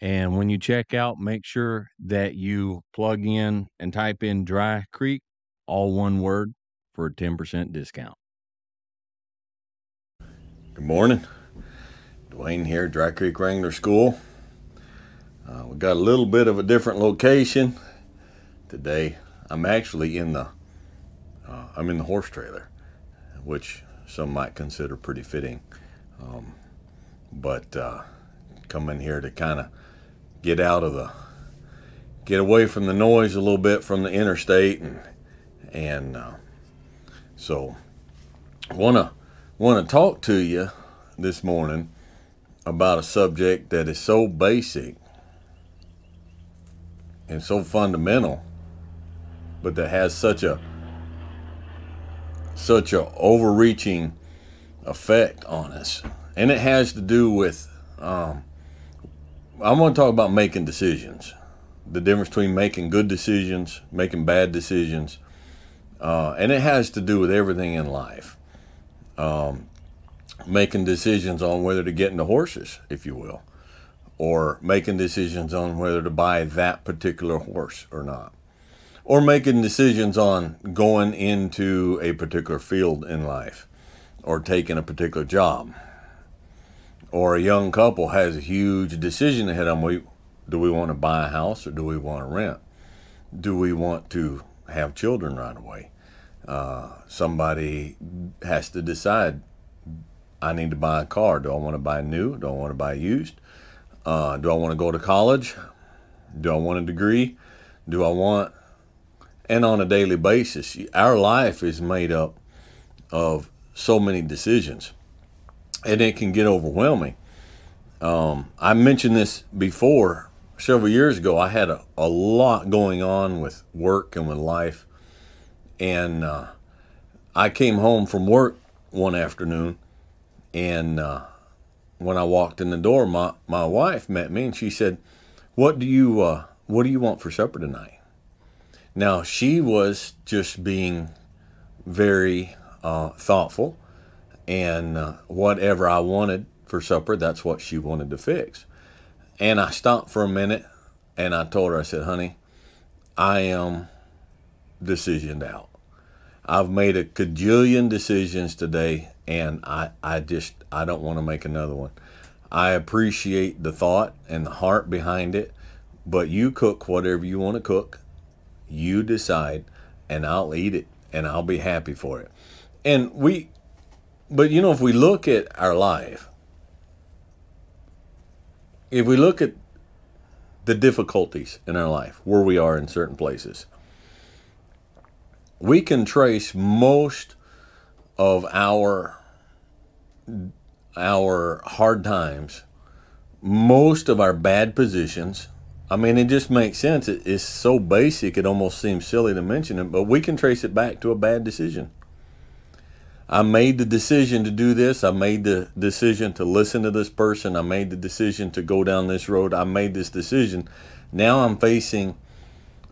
and when you check out, make sure that you plug in and type in Dry Creek, all one word, for a 10% discount. Good morning. Dewayne here, Dry Creek Wrangler School. Uh, we got a little bit of a different location today. I'm actually in the uh, I'm in the horse trailer, which some might consider pretty fitting. Um, but uh, come in here to kind of get out of the get away from the noise a little bit from the interstate and and uh, so want to want to talk to you this morning about a subject that is so basic and so fundamental but that has such a such a overreaching effect on us. And it has to do with um, I want to talk about making decisions. The difference between making good decisions, making bad decisions, uh, and it has to do with everything in life. Um, making decisions on whether to get into horses, if you will, or making decisions on whether to buy that particular horse or not, or making decisions on going into a particular field in life, or taking a particular job or a young couple has a huge decision ahead of them. We, do we want to buy a house or do we want to rent? Do we want to have children right away? Uh, somebody has to decide I need to buy a car. Do I want to buy new? Do I want to buy used? Uh, do I want to go to college? Do I want a degree? Do I want, and on a daily basis, our life is made up of so many decisions and it can get overwhelming. Um, I mentioned this before several years ago. I had a, a lot going on with work and with life. And uh, I came home from work one afternoon, and uh, when I walked in the door, my, my wife met me and she said, What do you uh, what do you want for supper tonight? Now she was just being very uh, thoughtful and uh, whatever I wanted for supper, that's what she wanted to fix. And I stopped for a minute and I told her, I said, honey, I am decisioned out. I've made a cajillion decisions today and I, I just, I don't want to make another one. I appreciate the thought and the heart behind it, but you cook whatever you want to cook. You decide and I'll eat it and I'll be happy for it. And we, but you know, if we look at our life, if we look at the difficulties in our life, where we are in certain places, we can trace most of our our hard times, most of our bad positions. I mean, it just makes sense. It, it's so basic, it almost seems silly to mention it, but we can trace it back to a bad decision. I made the decision to do this. I made the decision to listen to this person. I made the decision to go down this road. I made this decision. Now I'm facing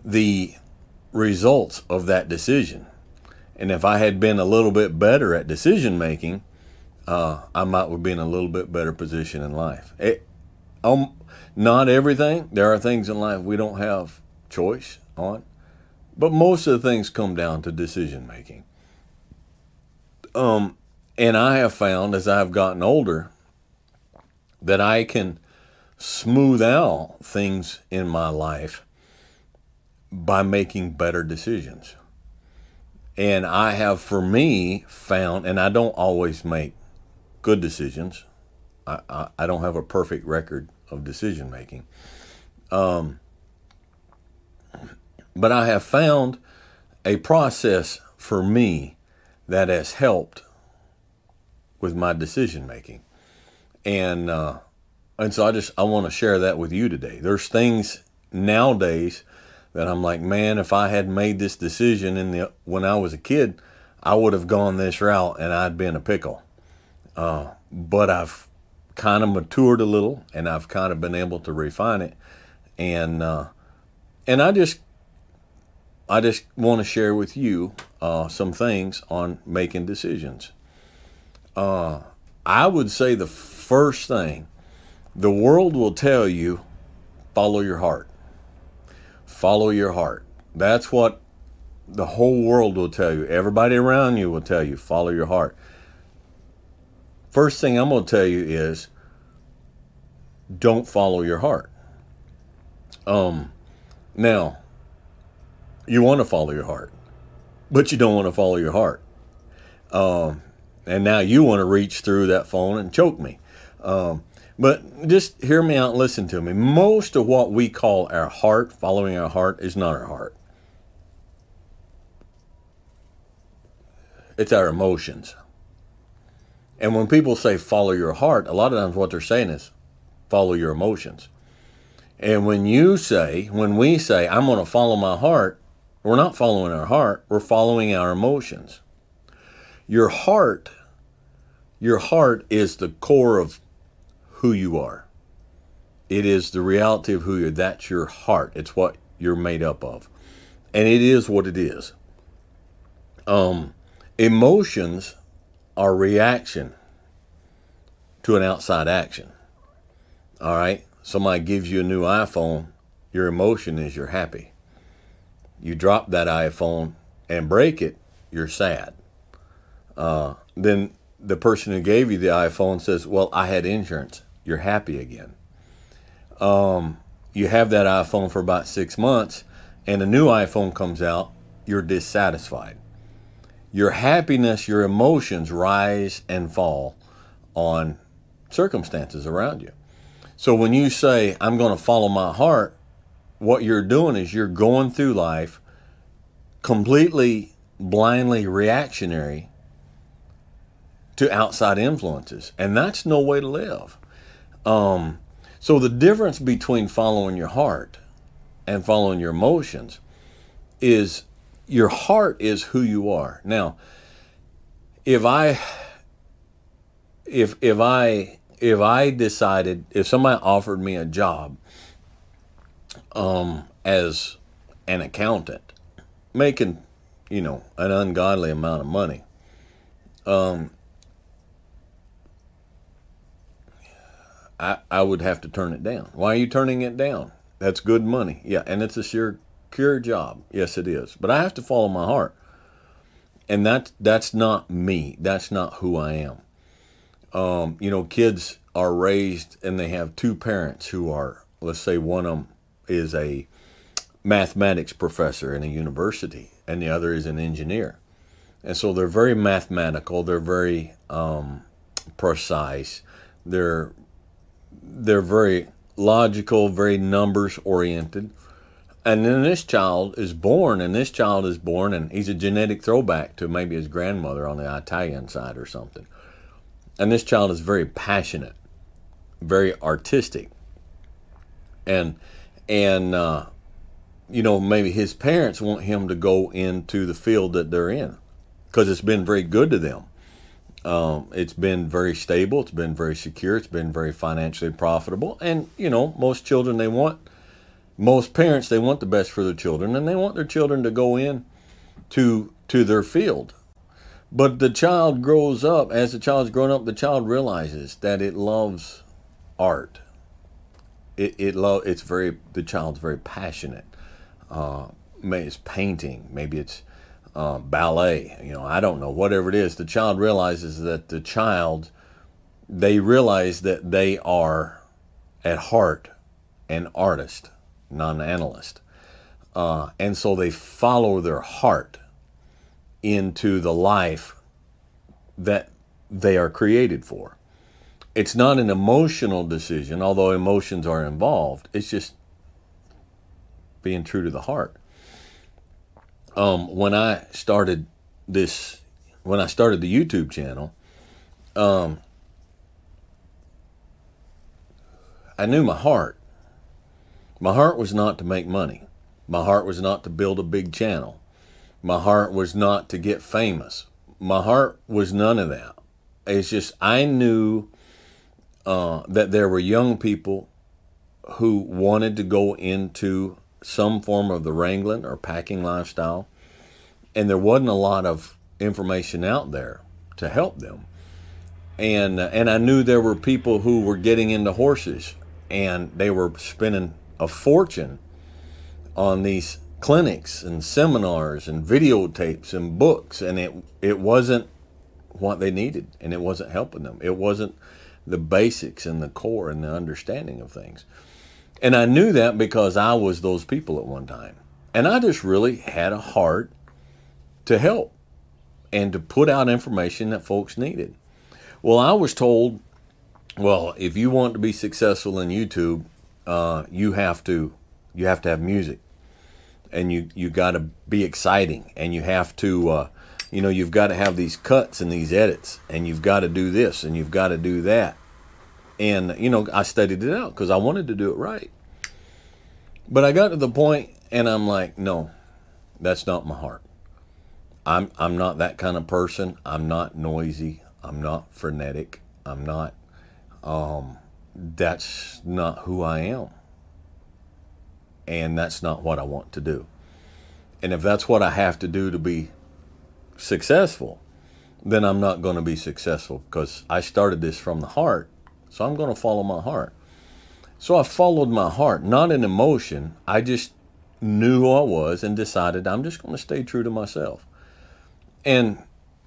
the results of that decision. And if I had been a little bit better at decision making, uh, I might have been in a little bit better position in life. It, um, not everything. There are things in life we don't have choice on, but most of the things come down to decision making. Um, and I have found as I've gotten older that I can smooth out things in my life by making better decisions. And I have, for me, found, and I don't always make good decisions. I, I, I don't have a perfect record of decision making. Um, but I have found a process for me that has helped with my decision making. And, uh, and so I just, I want to share that with you today. There's things nowadays that I'm like, man, if I had made this decision in the when I was a kid, I would have gone this route and I'd been a pickle. Uh, but I've kind of matured a little and I've kind of been able to refine it, and uh, and I just I just want to share with you uh, some things on making decisions. Uh, I would say the first thing the world will tell you follow your heart follow your heart. That's what the whole world will tell you. Everybody around you will tell you, follow your heart. First thing I'm going to tell you is don't follow your heart. Um, now, you want to follow your heart, but you don't want to follow your heart. Um, and now you want to reach through that phone and choke me. Um, but just hear me out and listen to me. Most of what we call our heart, following our heart, is not our heart. It's our emotions. And when people say follow your heart, a lot of times what they're saying is follow your emotions. And when you say, when we say, I'm going to follow my heart, we're not following our heart, we're following our emotions. Your heart, your heart is the core of who you are. It is the reality of who you are. That's your heart. It's what you're made up of. And it is what it is. Um, emotions are reaction to an outside action. All right? Somebody gives you a new iPhone, your emotion is you're happy. You drop that iPhone and break it, you're sad. Uh, then the person who gave you the iPhone says, Well, I had insurance you're happy again. Um, you have that iPhone for about six months, and a new iPhone comes out, you're dissatisfied. Your happiness, your emotions rise and fall on circumstances around you. So when you say, I'm going to follow my heart, what you're doing is you're going through life completely blindly reactionary to outside influences. And that's no way to live. Um, so the difference between following your heart and following your emotions is your heart is who you are. Now, if I if if I if I decided if somebody offered me a job um, as an accountant, making you know an ungodly amount of money, um, I, I would have to turn it down. Why are you turning it down? That's good money. Yeah, and it's a sure secure job. Yes, it is. But I have to follow my heart. And that that's not me. That's not who I am. Um, you know, kids are raised and they have two parents who are, let's say one of them is a mathematics professor in a university and the other is an engineer. And so they're very mathematical, they're very um, precise, they're they're very logical, very numbers oriented. And then this child is born, and this child is born, and he's a genetic throwback to maybe his grandmother on the Italian side or something. And this child is very passionate, very artistic, and and uh, you know maybe his parents want him to go into the field that they're in because it's been very good to them. Um, it's been very stable. It's been very secure. It's been very financially profitable. And, you know, most children, they want, most parents, they want the best for their children and they want their children to go in to, to their field. But the child grows up, as the child's grown up, the child realizes that it loves art. It, it love, it's very, the child's very passionate. Uh, maybe it's painting, maybe it's, uh, ballet, you know, I don't know, whatever it is, the child realizes that the child, they realize that they are at heart an artist, not an analyst. Uh, and so they follow their heart into the life that they are created for. It's not an emotional decision, although emotions are involved. It's just being true to the heart. Um, when I started this, when I started the YouTube channel, um, I knew my heart. My heart was not to make money. My heart was not to build a big channel. My heart was not to get famous. My heart was none of that. It's just I knew uh, that there were young people who wanted to go into some form of the wrangling or packing lifestyle, and there wasn't a lot of information out there to help them. And uh, and I knew there were people who were getting into horses, and they were spending a fortune on these clinics and seminars and videotapes and books, and it it wasn't what they needed, and it wasn't helping them. It wasn't the basics and the core and the understanding of things. And I knew that because I was those people at one time. And I just really had a heart to help and to put out information that folks needed. Well, I was told, well, if you want to be successful in YouTube, uh, you have to you have to have music, and you you got to be exciting, and you have to uh, you know you've got to have these cuts and these edits, and you've got to do this and you've got to do that, and you know I studied it out because I wanted to do it right. But I got to the point, and I'm like, no, that's not my heart. I'm I'm not that kind of person. I'm not noisy. I'm not frenetic. I'm not. Um, that's not who I am. And that's not what I want to do. And if that's what I have to do to be successful, then I'm not going to be successful because I started this from the heart. So I'm going to follow my heart. So I followed my heart, not an emotion. I just knew who I was and decided I'm just going to stay true to myself. And,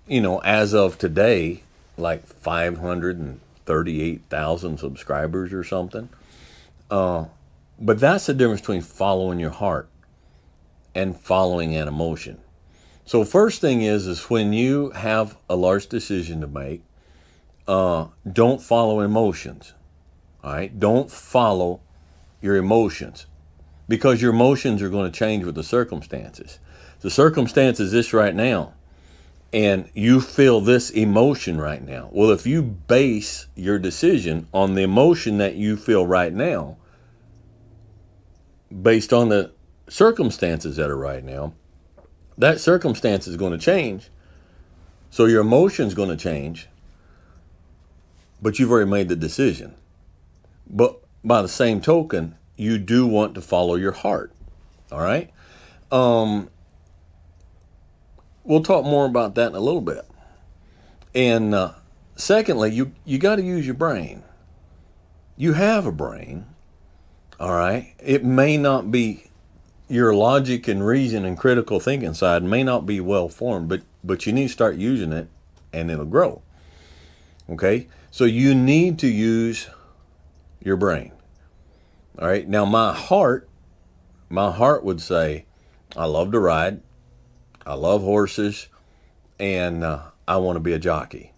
you know, as of today, like 538,000 subscribers or something. Uh, but that's the difference between following your heart and following an emotion. So first thing is is when you have a large decision to make, uh, don't follow emotions. All right, don't follow your emotions because your emotions are going to change with the circumstances. The circumstances this right now, and you feel this emotion right now. Well, if you base your decision on the emotion that you feel right now, based on the circumstances that are right now, that circumstance is going to change. So your emotion's going to change, but you've already made the decision. But by the same token, you do want to follow your heart. All right? Um, we'll talk more about that in a little bit. And uh, secondly, you, you got to use your brain. You have a brain. All right? It may not be your logic and reason and critical thinking side may not be well formed, but but you need to start using it and it'll grow. Okay? So you need to use your brain. All right. Now my heart, my heart would say, I love to ride. I love horses and uh, I want to be a jockey.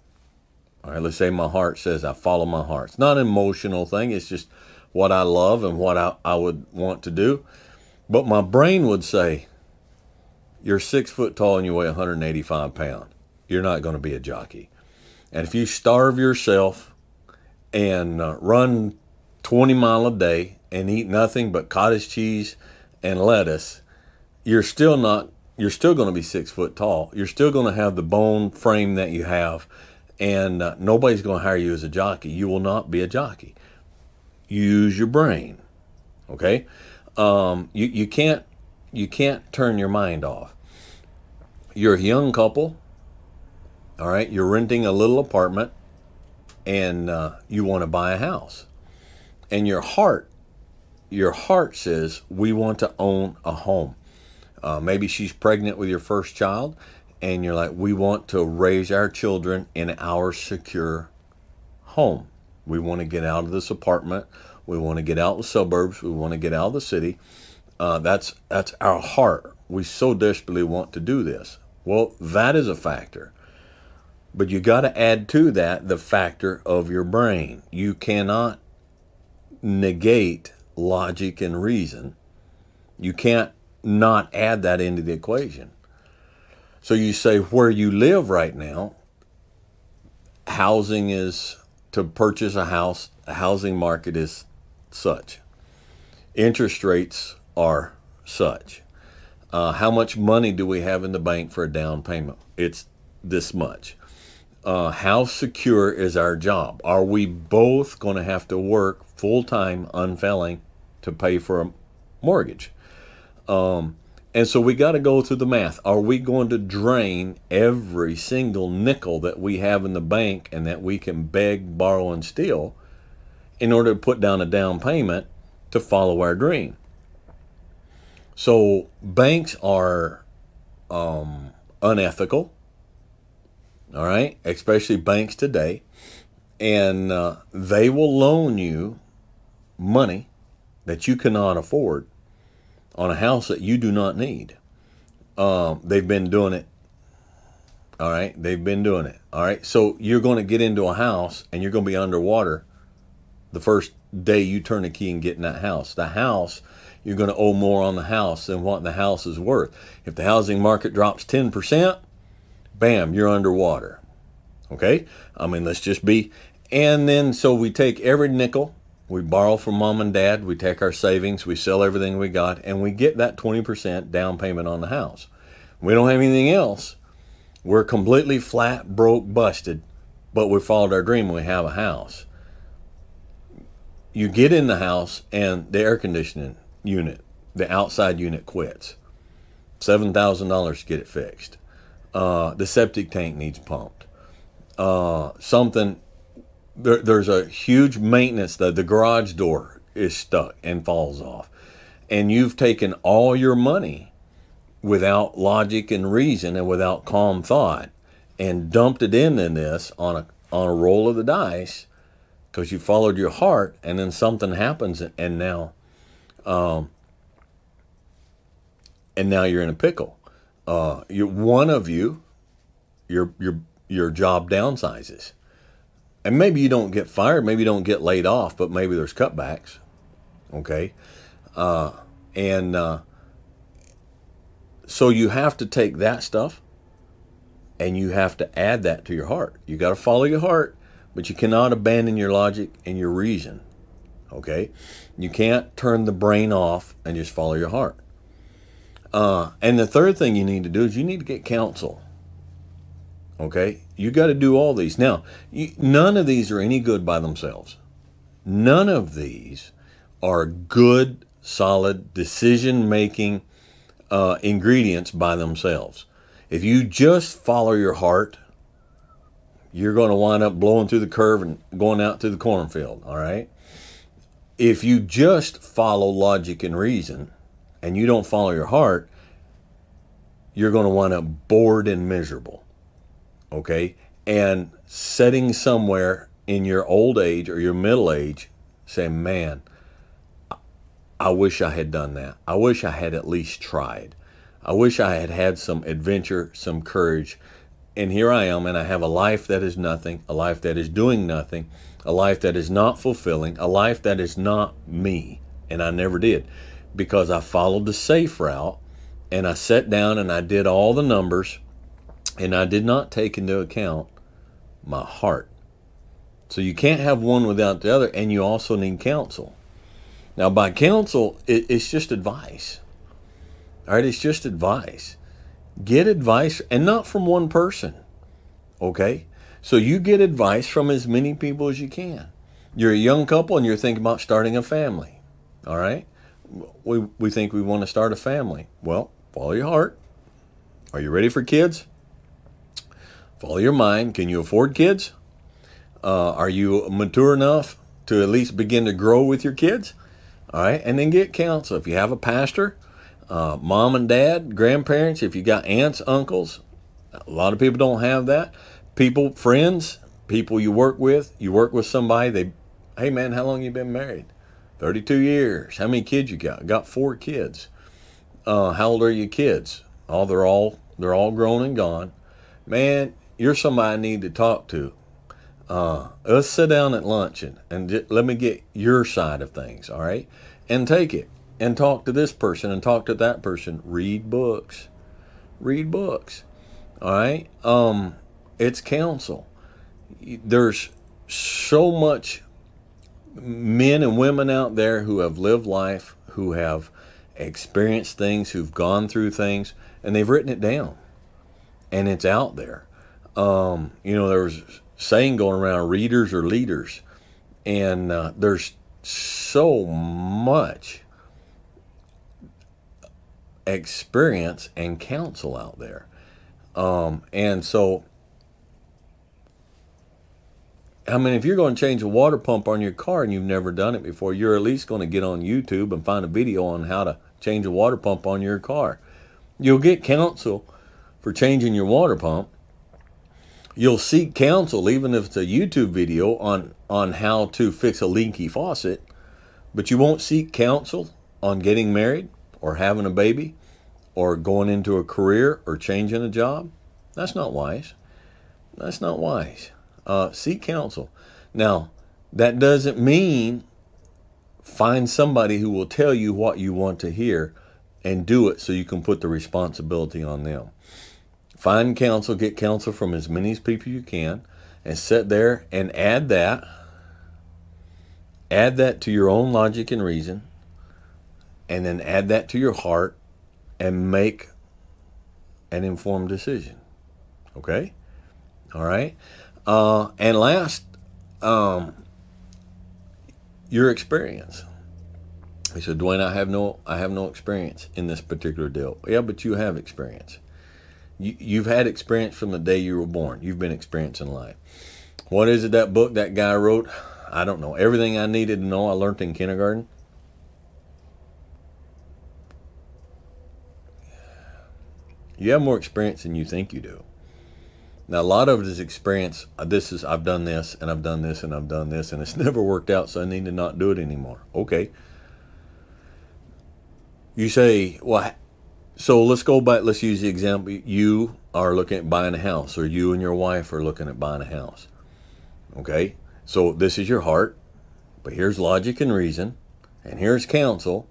All right, let's say my heart says I follow my heart. It's not an emotional thing, it's just what I love and what I, I would want to do. But my brain would say, You're six foot tall and you weigh 185 pounds. You're not going to be a jockey. And if you starve yourself and uh, run 20 mile a day and eat nothing but cottage cheese and lettuce, you're still not you're still going to be six foot tall. You're still going to have the bone frame that you have, and uh, nobody's going to hire you as a jockey. You will not be a jockey. Use your brain. Okay, um, you you can't you can't turn your mind off. You're a young couple. All right, you're renting a little apartment, and uh, you want to buy a house, and your heart your heart says we want to own a home uh, maybe she's pregnant with your first child, and you're like, we want to raise our children in our secure home. We want to get out of this apartment. We want to get out of the suburbs. We want to get out of the city. Uh, that's that's our heart. We so desperately want to do this. Well, that is a factor. But you got to add to that the factor of your brain. You cannot negate logic and reason. You can't not add that into the equation. So you say where you live right now, housing is to purchase a house, the housing market is such. Interest rates are such. Uh, how much money do we have in the bank for a down payment? It's this much. Uh, how secure is our job? Are we both going to have to work full time, unfailing, to pay for a mortgage? Um, and so we got to go through the math. Are we going to drain every single nickel that we have in the bank and that we can beg, borrow, and steal in order to put down a down payment to follow our dream? So banks are um, unethical, all right, especially banks today, and uh, they will loan you money that you cannot afford on a house that you do not need. Um, they've been doing it. All right, they've been doing it. All right, so you're going to get into a house and you're going to be underwater the first day you turn the key and get in that house. The house you're going to owe more on the house than what the house is worth. If the housing market drops 10%, bam, you're underwater. Okay? I mean, let's just be. And then, so we take every nickel, we borrow from mom and dad, we take our savings, we sell everything we got, and we get that 20% down payment on the house. We don't have anything else. We're completely flat, broke, busted, but we followed our dream. We have a house. You get in the house, and the air conditioning unit, the outside unit quits. $7,000 to get it fixed. Uh, the septic tank needs pumped. Uh, something, there, there's a huge maintenance that the garage door is stuck and falls off. And you've taken all your money without logic and reason and without calm thought and dumped it in in this on a, on a roll of the dice because you followed your heart and then something happens and now um, and now you're in a pickle. Uh, you one of you, your your your job downsizes, and maybe you don't get fired, maybe you don't get laid off, but maybe there's cutbacks. Okay, uh, and uh, so you have to take that stuff, and you have to add that to your heart. You got to follow your heart, but you cannot abandon your logic and your reason. Okay, you can't turn the brain off and just follow your heart. Uh, and the third thing you need to do is you need to get counsel. Okay, you got to do all these. Now, you, none of these are any good by themselves. None of these are good, solid decision making uh, ingredients by themselves. If you just follow your heart, you're going to wind up blowing through the curve and going out to the cornfield. All right. If you just follow logic and reason, and you don't follow your heart, you're going to wind up bored and miserable. Okay? And sitting somewhere in your old age or your middle age saying, man, I wish I had done that. I wish I had at least tried. I wish I had had some adventure, some courage. And here I am, and I have a life that is nothing, a life that is doing nothing, a life that is not fulfilling, a life that is not me. And I never did because I followed the safe route and I sat down and I did all the numbers and I did not take into account my heart. So you can't have one without the other, and you also need counsel. Now, by counsel, it, it's just advice. All right, it's just advice. Get advice, and not from one person. Okay? So you get advice from as many people as you can. You're a young couple and you're thinking about starting a family. All right? we, we think we want to start a family. Well, follow your heart. Are you ready for kids? Follow your mind. Can you afford kids? Uh, are you mature enough to at least begin to grow with your kids? All right, and then get counsel. If you have a pastor, uh, mom and dad, grandparents, if you got aunts, uncles, a lot of people don't have that. People, friends, people you work with, you work with somebody, they, hey man, how long you been married? 32 years. How many kids you got? Got four kids. Uh, how old are your kids? Oh, they're all they're all grown and gone. Man, you're somebody I need to talk to. Uh, let's sit down at lunch and, and let me get your side of things, all right? And take it and talk to this person and talk to that person. Read books. Read books. All right? Um, it's counsel. There's so much men and women out there who have lived life, who have experienced things, who've gone through things, and they've written it down. And it's out there. Um, you know, there was saying going around readers or leaders. And uh, there's so much experience and counsel out there. Um, and so, I mean, if you're going to change a water pump on your car and you've never done it before, you're at least going to get on YouTube and find a video on how to change a water pump on your car. You'll get counsel for changing your water pump. You'll seek counsel, even if it's a YouTube video on, on how to fix a leaky faucet, but you won't seek counsel on getting married or having a baby or going into a career or changing a job. That's not wise. That's not wise. Uh, seek counsel. Now, that doesn't mean find somebody who will tell you what you want to hear and do it so you can put the responsibility on them. Find counsel, get counsel from as many people you can, and sit there and add that. Add that to your own logic and reason, and then add that to your heart and make an informed decision. Okay? All right? Uh, and last, um, your experience. He said, Dewayne, I have no I have no experience in this particular deal. Yeah, but you have experience. You, you've had experience from the day you were born. You've been experiencing life. What is it that book that guy wrote? I don't know. Everything I needed to know I learned in kindergarten. You have more experience than you think you do. Now, a lot of it is experience. Uh, this is, I've done this and I've done this and I've done this and it's never worked out, so I need to not do it anymore. Okay. You say, well, so let's go back. Let's use the example. You are looking at buying a house, or you and your wife are looking at buying a house. Okay. So this is your heart, but here's logic and reason, and here's counsel.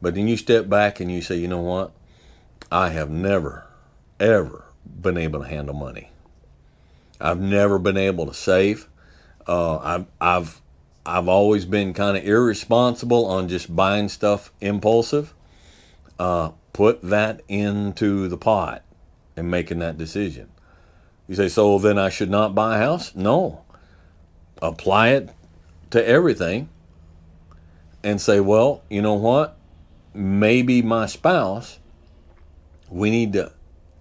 But then you step back and you say, you know what? I have never, ever been able to handle money. I've never been able to save. Uh, I've, I've, I've always been kind of irresponsible on just buying stuff impulsive. Uh, put that into the pot and making that decision. You say, so then I should not buy a house? No. Apply it to everything and say, well, you know what? Maybe my spouse we need to,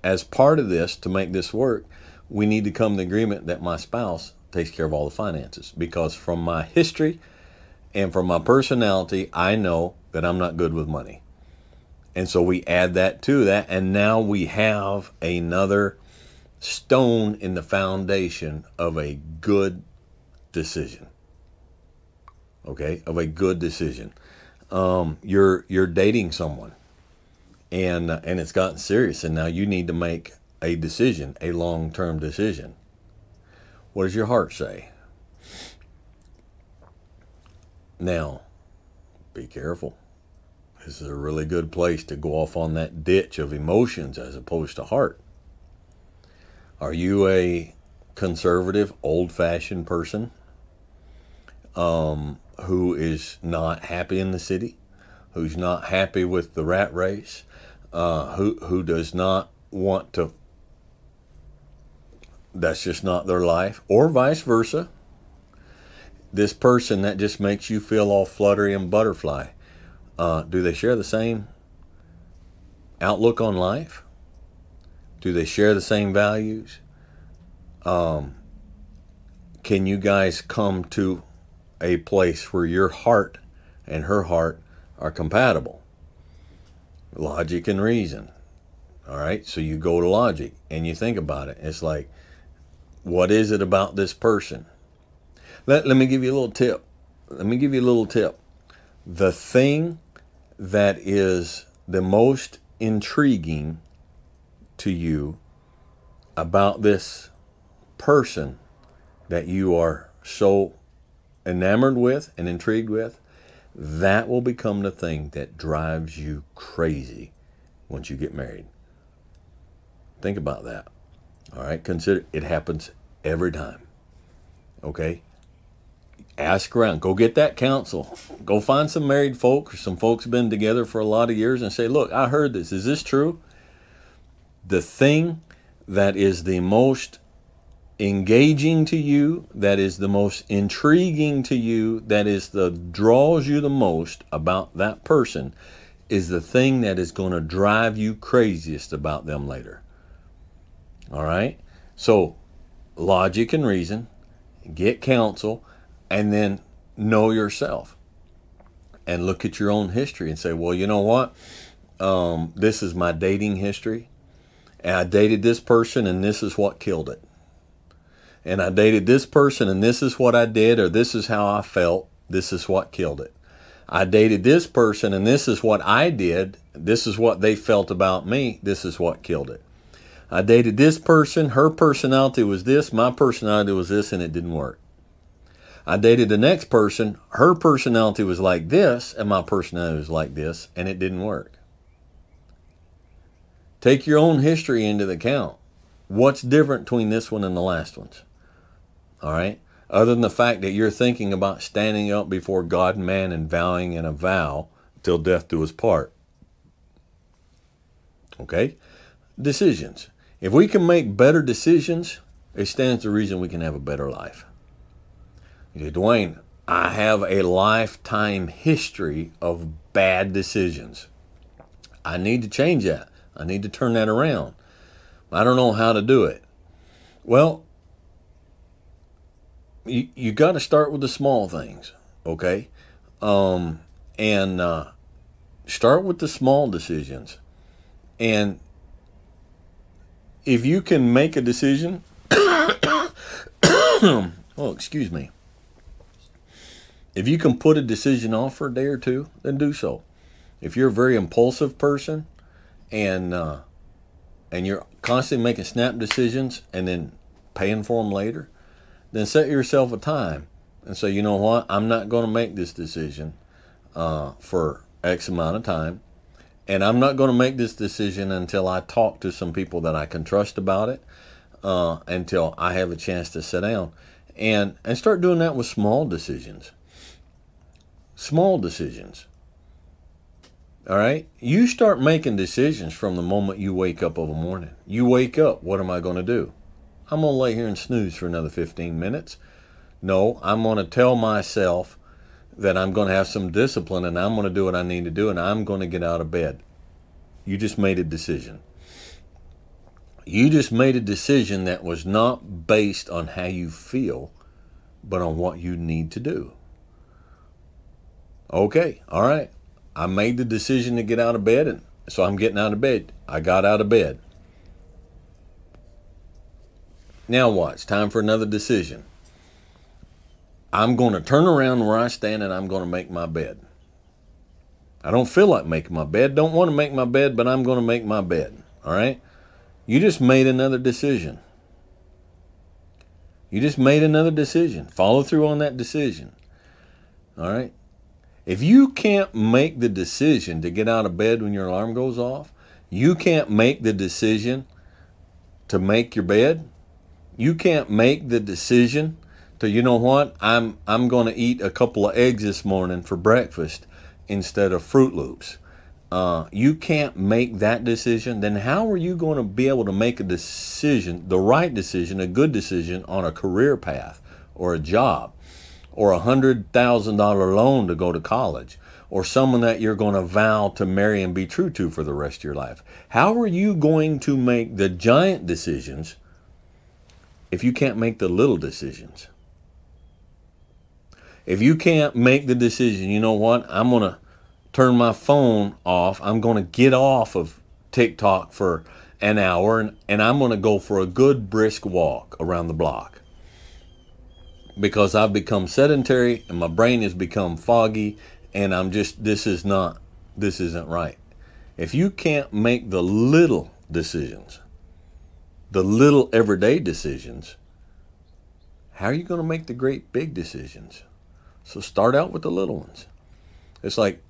as part of this, to make this work, we need to come to agreement that my spouse takes care of all the finances. Because from my history and from my personality, I know that I'm not good with money. And so we add that to that, and now we have another stone in the foundation of a good decision. Okay, of a good decision. Um, you're you're dating someone and and it's gotten serious and now you need to make a decision a long-term decision. What does your heart say? Now be careful. This is a really good place to go off on that ditch of emotions as opposed to heart. Are you a conservative old-fashioned person um, who is not happy in the city who's not happy with the rat race uh, who who does not want to. That's just not their life, or vice versa. This person that just makes you feel all fluttery and butterfly. Uh, do they share the same outlook on life? Do they share the same values? Um, can you guys come to a place where your heart and her heart are compatible? logic and reason. All right, so you go to logic and you think about it. It's like, what is it about this person? Let, let me give you a little tip. Let me give you a little tip. the thing that is the most intriguing to you about this person that you are so enamored with and intrigued with, that will become the thing that drives you crazy once you get married. Think about that. All right, consider it happens every time. Okay? Ask around. Go get that counsel. Go find some married folk or some folks been together for a lot of years and say, "Look, I heard this. Is this true?" The thing that is the most engaging to you, that is the most intriguing to you, that is the draws you the most about that person is the thing that is going to drive you craziest about them later. All right? So, logic and reason, get counsel, and then know yourself. And look at your own history and say, well, you know what? Um, this is my dating history. And I dated this person, and this is what killed it. And I dated this person, and this is what I did, or this is how I felt. This is what killed it. I dated this person, and this is what I did. This is what they felt about me. This is what killed it. I dated this person, her personality was this, my personality was this, and it didn't work. I dated the next person, her personality was like this, and my personality was like this, and it didn't work. Take your own history into the count. What's different between this one and the last ones? All right? Other than the fact that you're thinking about standing up before God and man and vowing in a vow till death do us part. Okay? Decisions. If we can make better decisions, it stands to reason we can have a better life. You say, Dewayne, I have a lifetime history of bad decisions. I need to change that. I need to turn that around. I don't know how to do it. Well, you, you got to start with the small things, okay? Um, and uh, start with the small decisions. And if you can make a decision, oh, excuse me. If you can put a decision off for a day or two, then do so. If you're a very impulsive person and uh, and you're constantly making snap decisions and then paying for them later, then set yourself a time and say, you know what, I'm not going to make this decision uh, for X amount of time. And I'm not going to make this decision until I talk to some people that I can trust about it, uh, until I have a chance to sit down. And, and start doing that with small decisions. Small decisions. All right? You start making decisions from the moment you wake up of a morning. You wake up, what am I going to do? I'm going to lay here and snooze for another 15 minutes. No, I'm going to tell myself that I'm going to have some discipline and I'm going to do what I need to do and I'm going to get out of bed. You just made a decision. You just made a decision that was not based on how you feel, but on what you need to do. Okay, all right. I made the decision to get out of bed, and so I'm getting out of bed. I got out of bed. Now watch. Time for another decision. I'm going to turn around where I stand and I'm going to make my bed. I don't feel like making my bed, don't want to make my bed, but I'm going to make my bed. All right? You just made another decision. You just made another decision. Follow through on that decision. All right? If you can't make the decision to get out of bed when your alarm goes off, you can't make the decision to make your bed, you can't make the decision to you know what? I'm i'm going to eat a couple of eggs this morning for breakfast instead of Froot Loops. Uh, you can't make that decision? Then how are you going to be able to make a decision the right decision a good decision on a career path or a job or a hundred thousand dollar loan to go to college or someone that you're going to vow to marry and be true to for the rest of your life? How are you going to make the giant decisions if you can't make the little decisions if you can't make the decision, you know what? I'm going to turn my phone off. I'm going to get off of TikTok for an hour and, and I'm going to go for a good brisk walk around the block because I've become sedentary and my brain has become foggy and I'm just this is not this isn't right. If you can't make the little decisions, the little everyday decisions, how are you going to make the great big decisions? So start out with the little ones. It's like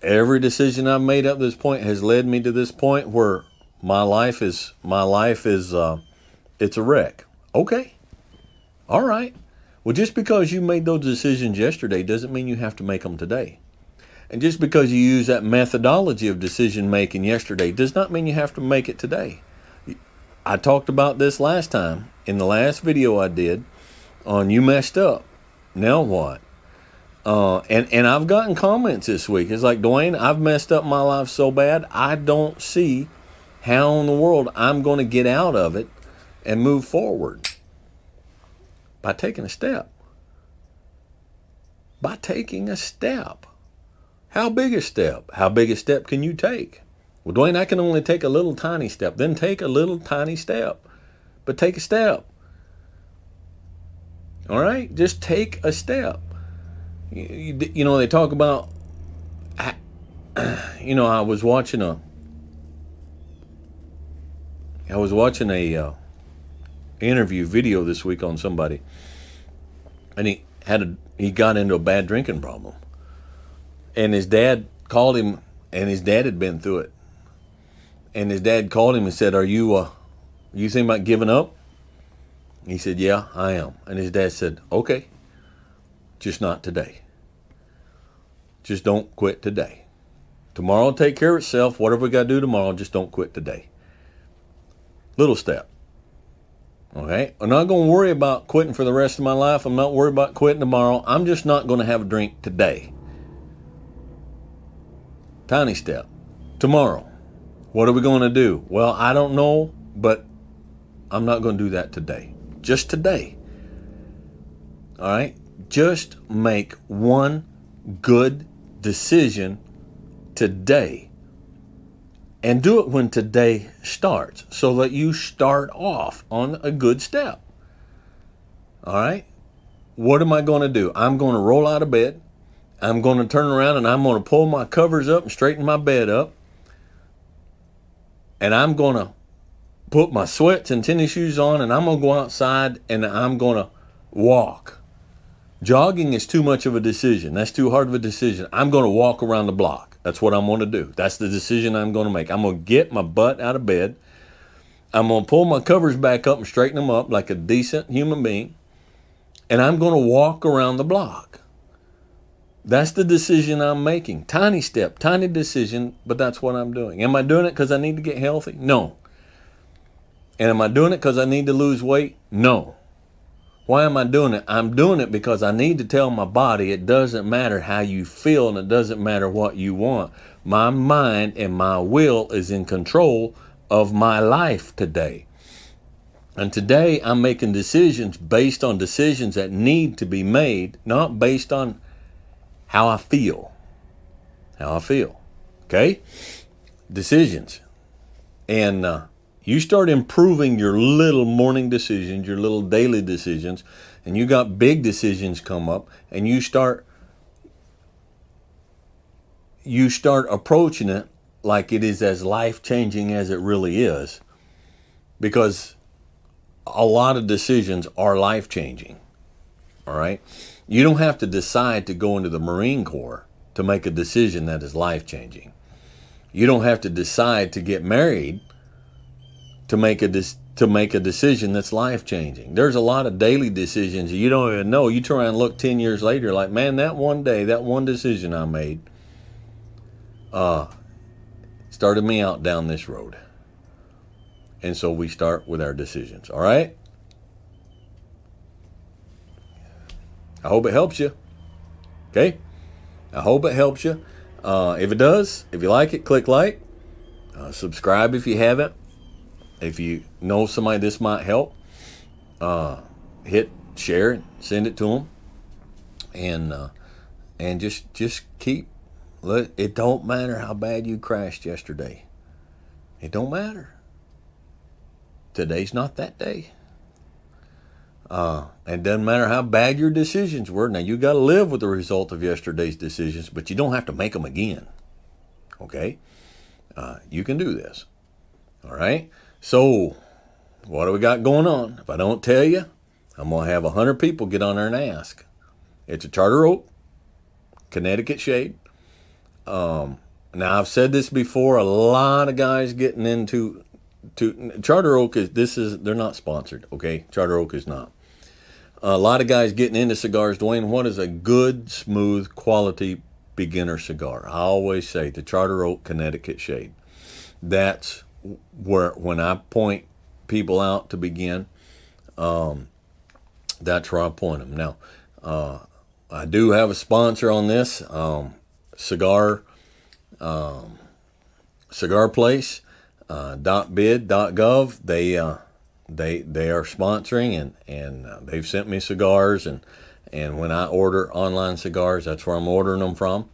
every decision I've made up to this point has led me to this point where my life is my life is uh, it's a wreck. Okay. All right. Well, just because you made those decisions yesterday doesn't mean you have to make them today. And just because you use that methodology of decision making yesterday does not mean you have to make it today. I talked about this last time in the last video I did on you messed up. Now what? Uh, and and I've gotten comments this week. It's like Dewayne, I've messed up my life so bad. I don't see how in the world I'm going to get out of it and move forward by taking a step. By taking a step. How big a step? How big a step can you take? Well, Dewayne, I can only take a little tiny step. Then take a little tiny step. But take a step. All right? Just take a step. You, you, you know, they talk about, you know, I was watching a, I was watching a uh, interview video this week on somebody, and he had a he got into a bad drinking problem, and his dad called him, and his dad had been through it, and his dad called him and said, "Are you uh, you thinking about giving up?" He said, "Yeah, I am," and his dad said, "Okay, just not today. Just don't quit today. Tomorrow will take care of itself. Whatever we got to do tomorrow, just don't quit today." Little step. Okay? I'm not going to worry about quitting for the rest of my life. I'm not worried about quitting tomorrow. I'm just not going to have a drink today. Tiny step. Tomorrow. What are we going to do? Well, I don't know, but I'm not going to do that today. Just today. All right? Just make one good decision today and do it when today starts so that you start off on a good step. All right? What am I going to do? I'm going to roll out of bed. I'm going to turn around and I'm going to pull my covers up and straighten my bed up. And I'm going to put my sweats and tennis shoes on and I'm going to go outside and I'm going to walk. Jogging is too much of a decision. That's too hard of a decision. I'm going to walk around the block. That's what I'm going to do. That's the decision I'm going to make. I'm going to get my butt out of bed. I'm going to pull my covers back up and straighten them up like a decent human being. And I'm going to walk around the block. That's the decision I'm making. Tiny step, tiny decision, but that's what I'm doing. Am I doing it because I need to get healthy? No. And am I doing it because I need to lose weight? No. Why am I doing it? I'm doing it because I need to tell my body it doesn't matter how you feel and it doesn't matter what you want. My mind and my will is in control of my life today. And today I'm making decisions based on decisions that need to be made, not based on how I feel. How I feel. Okay? Decisions. And uh, you start improving your little morning decisions, your little daily decisions, and you got big decisions come up, and you start you start approaching it like it is as life changing as it really is, because a lot of decisions are life changing. All right, you don't have to decide to go into the Marine Corps to make a decision that is life changing. You don't have to decide to get married to make a to make a decision that's life changing. There's a lot of daily decisions you don't even know. You turn around and look ten years later, like man, that one day, that one decision I made, uh, started me out down this road. And so we start with our decisions. All right. I hope it helps you. Okay. I hope it helps you. Uh, if it does, if you like it, click like. Uh, subscribe if you haven't if you know somebody this might help, uh, hit share, and send it to them, and uh, and just just keep. Let it don't matter how bad you crashed yesterday. It don't matter. Today's not that day. Uh, and doesn't matter how bad your decisions were. Now you got to live with the result of yesterday's decisions, but you don't have to make them again. Okay, uh, you can do this. All right. So, what do we got going on? If I don't tell you, I'm gonna have a hundred people get on there and ask. It's a Charter Oak, Connecticut shade. Um, now I've said this before. A lot of guys getting into to Charter Oak is this is they're not sponsored. Okay, Charter Oak is not. A lot of guys getting into cigars. Dewayne, what is a good, smooth, quality beginner cigar? I always say the Charter Oak Connecticut shade. That's where when I point people out to begin. Um, that's where I point them. Now, uh, I do have a sponsor on this um, cigar um, cigar place. Uh, .bid.gov. They uh, they they are sponsoring and and uh, they've sent me cigars and and when I order online cigars, that's where I'm ordering them from.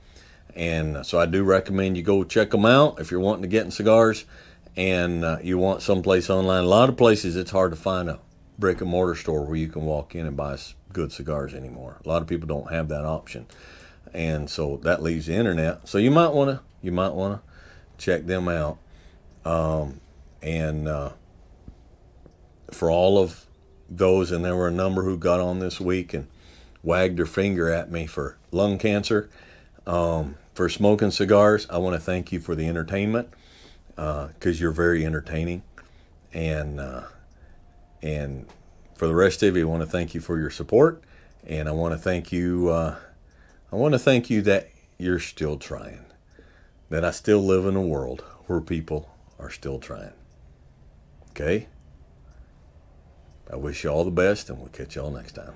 And so I do recommend you go check them out if you're wanting to get in cigars and uh, you want someplace online. A lot of places it's hard to find a brick and mortar store where you can walk in and buy good cigars anymore. A lot of people don't have that option, and so that leaves the internet. So you might want to you might want to check them out. Um, and uh, for all of those, and there were a number who got on this week and wagged their finger at me for lung cancer, um, for smoking cigars. I want to thank you for the entertainment because uh, you're very entertaining, and uh, and for the rest of you, I want to thank you for your support, and I want to thank you. Uh, I want to thank you that you're still trying, that I still live in a world where people are still trying. Okay? I wish you all the best, and we'll catch y'all next time.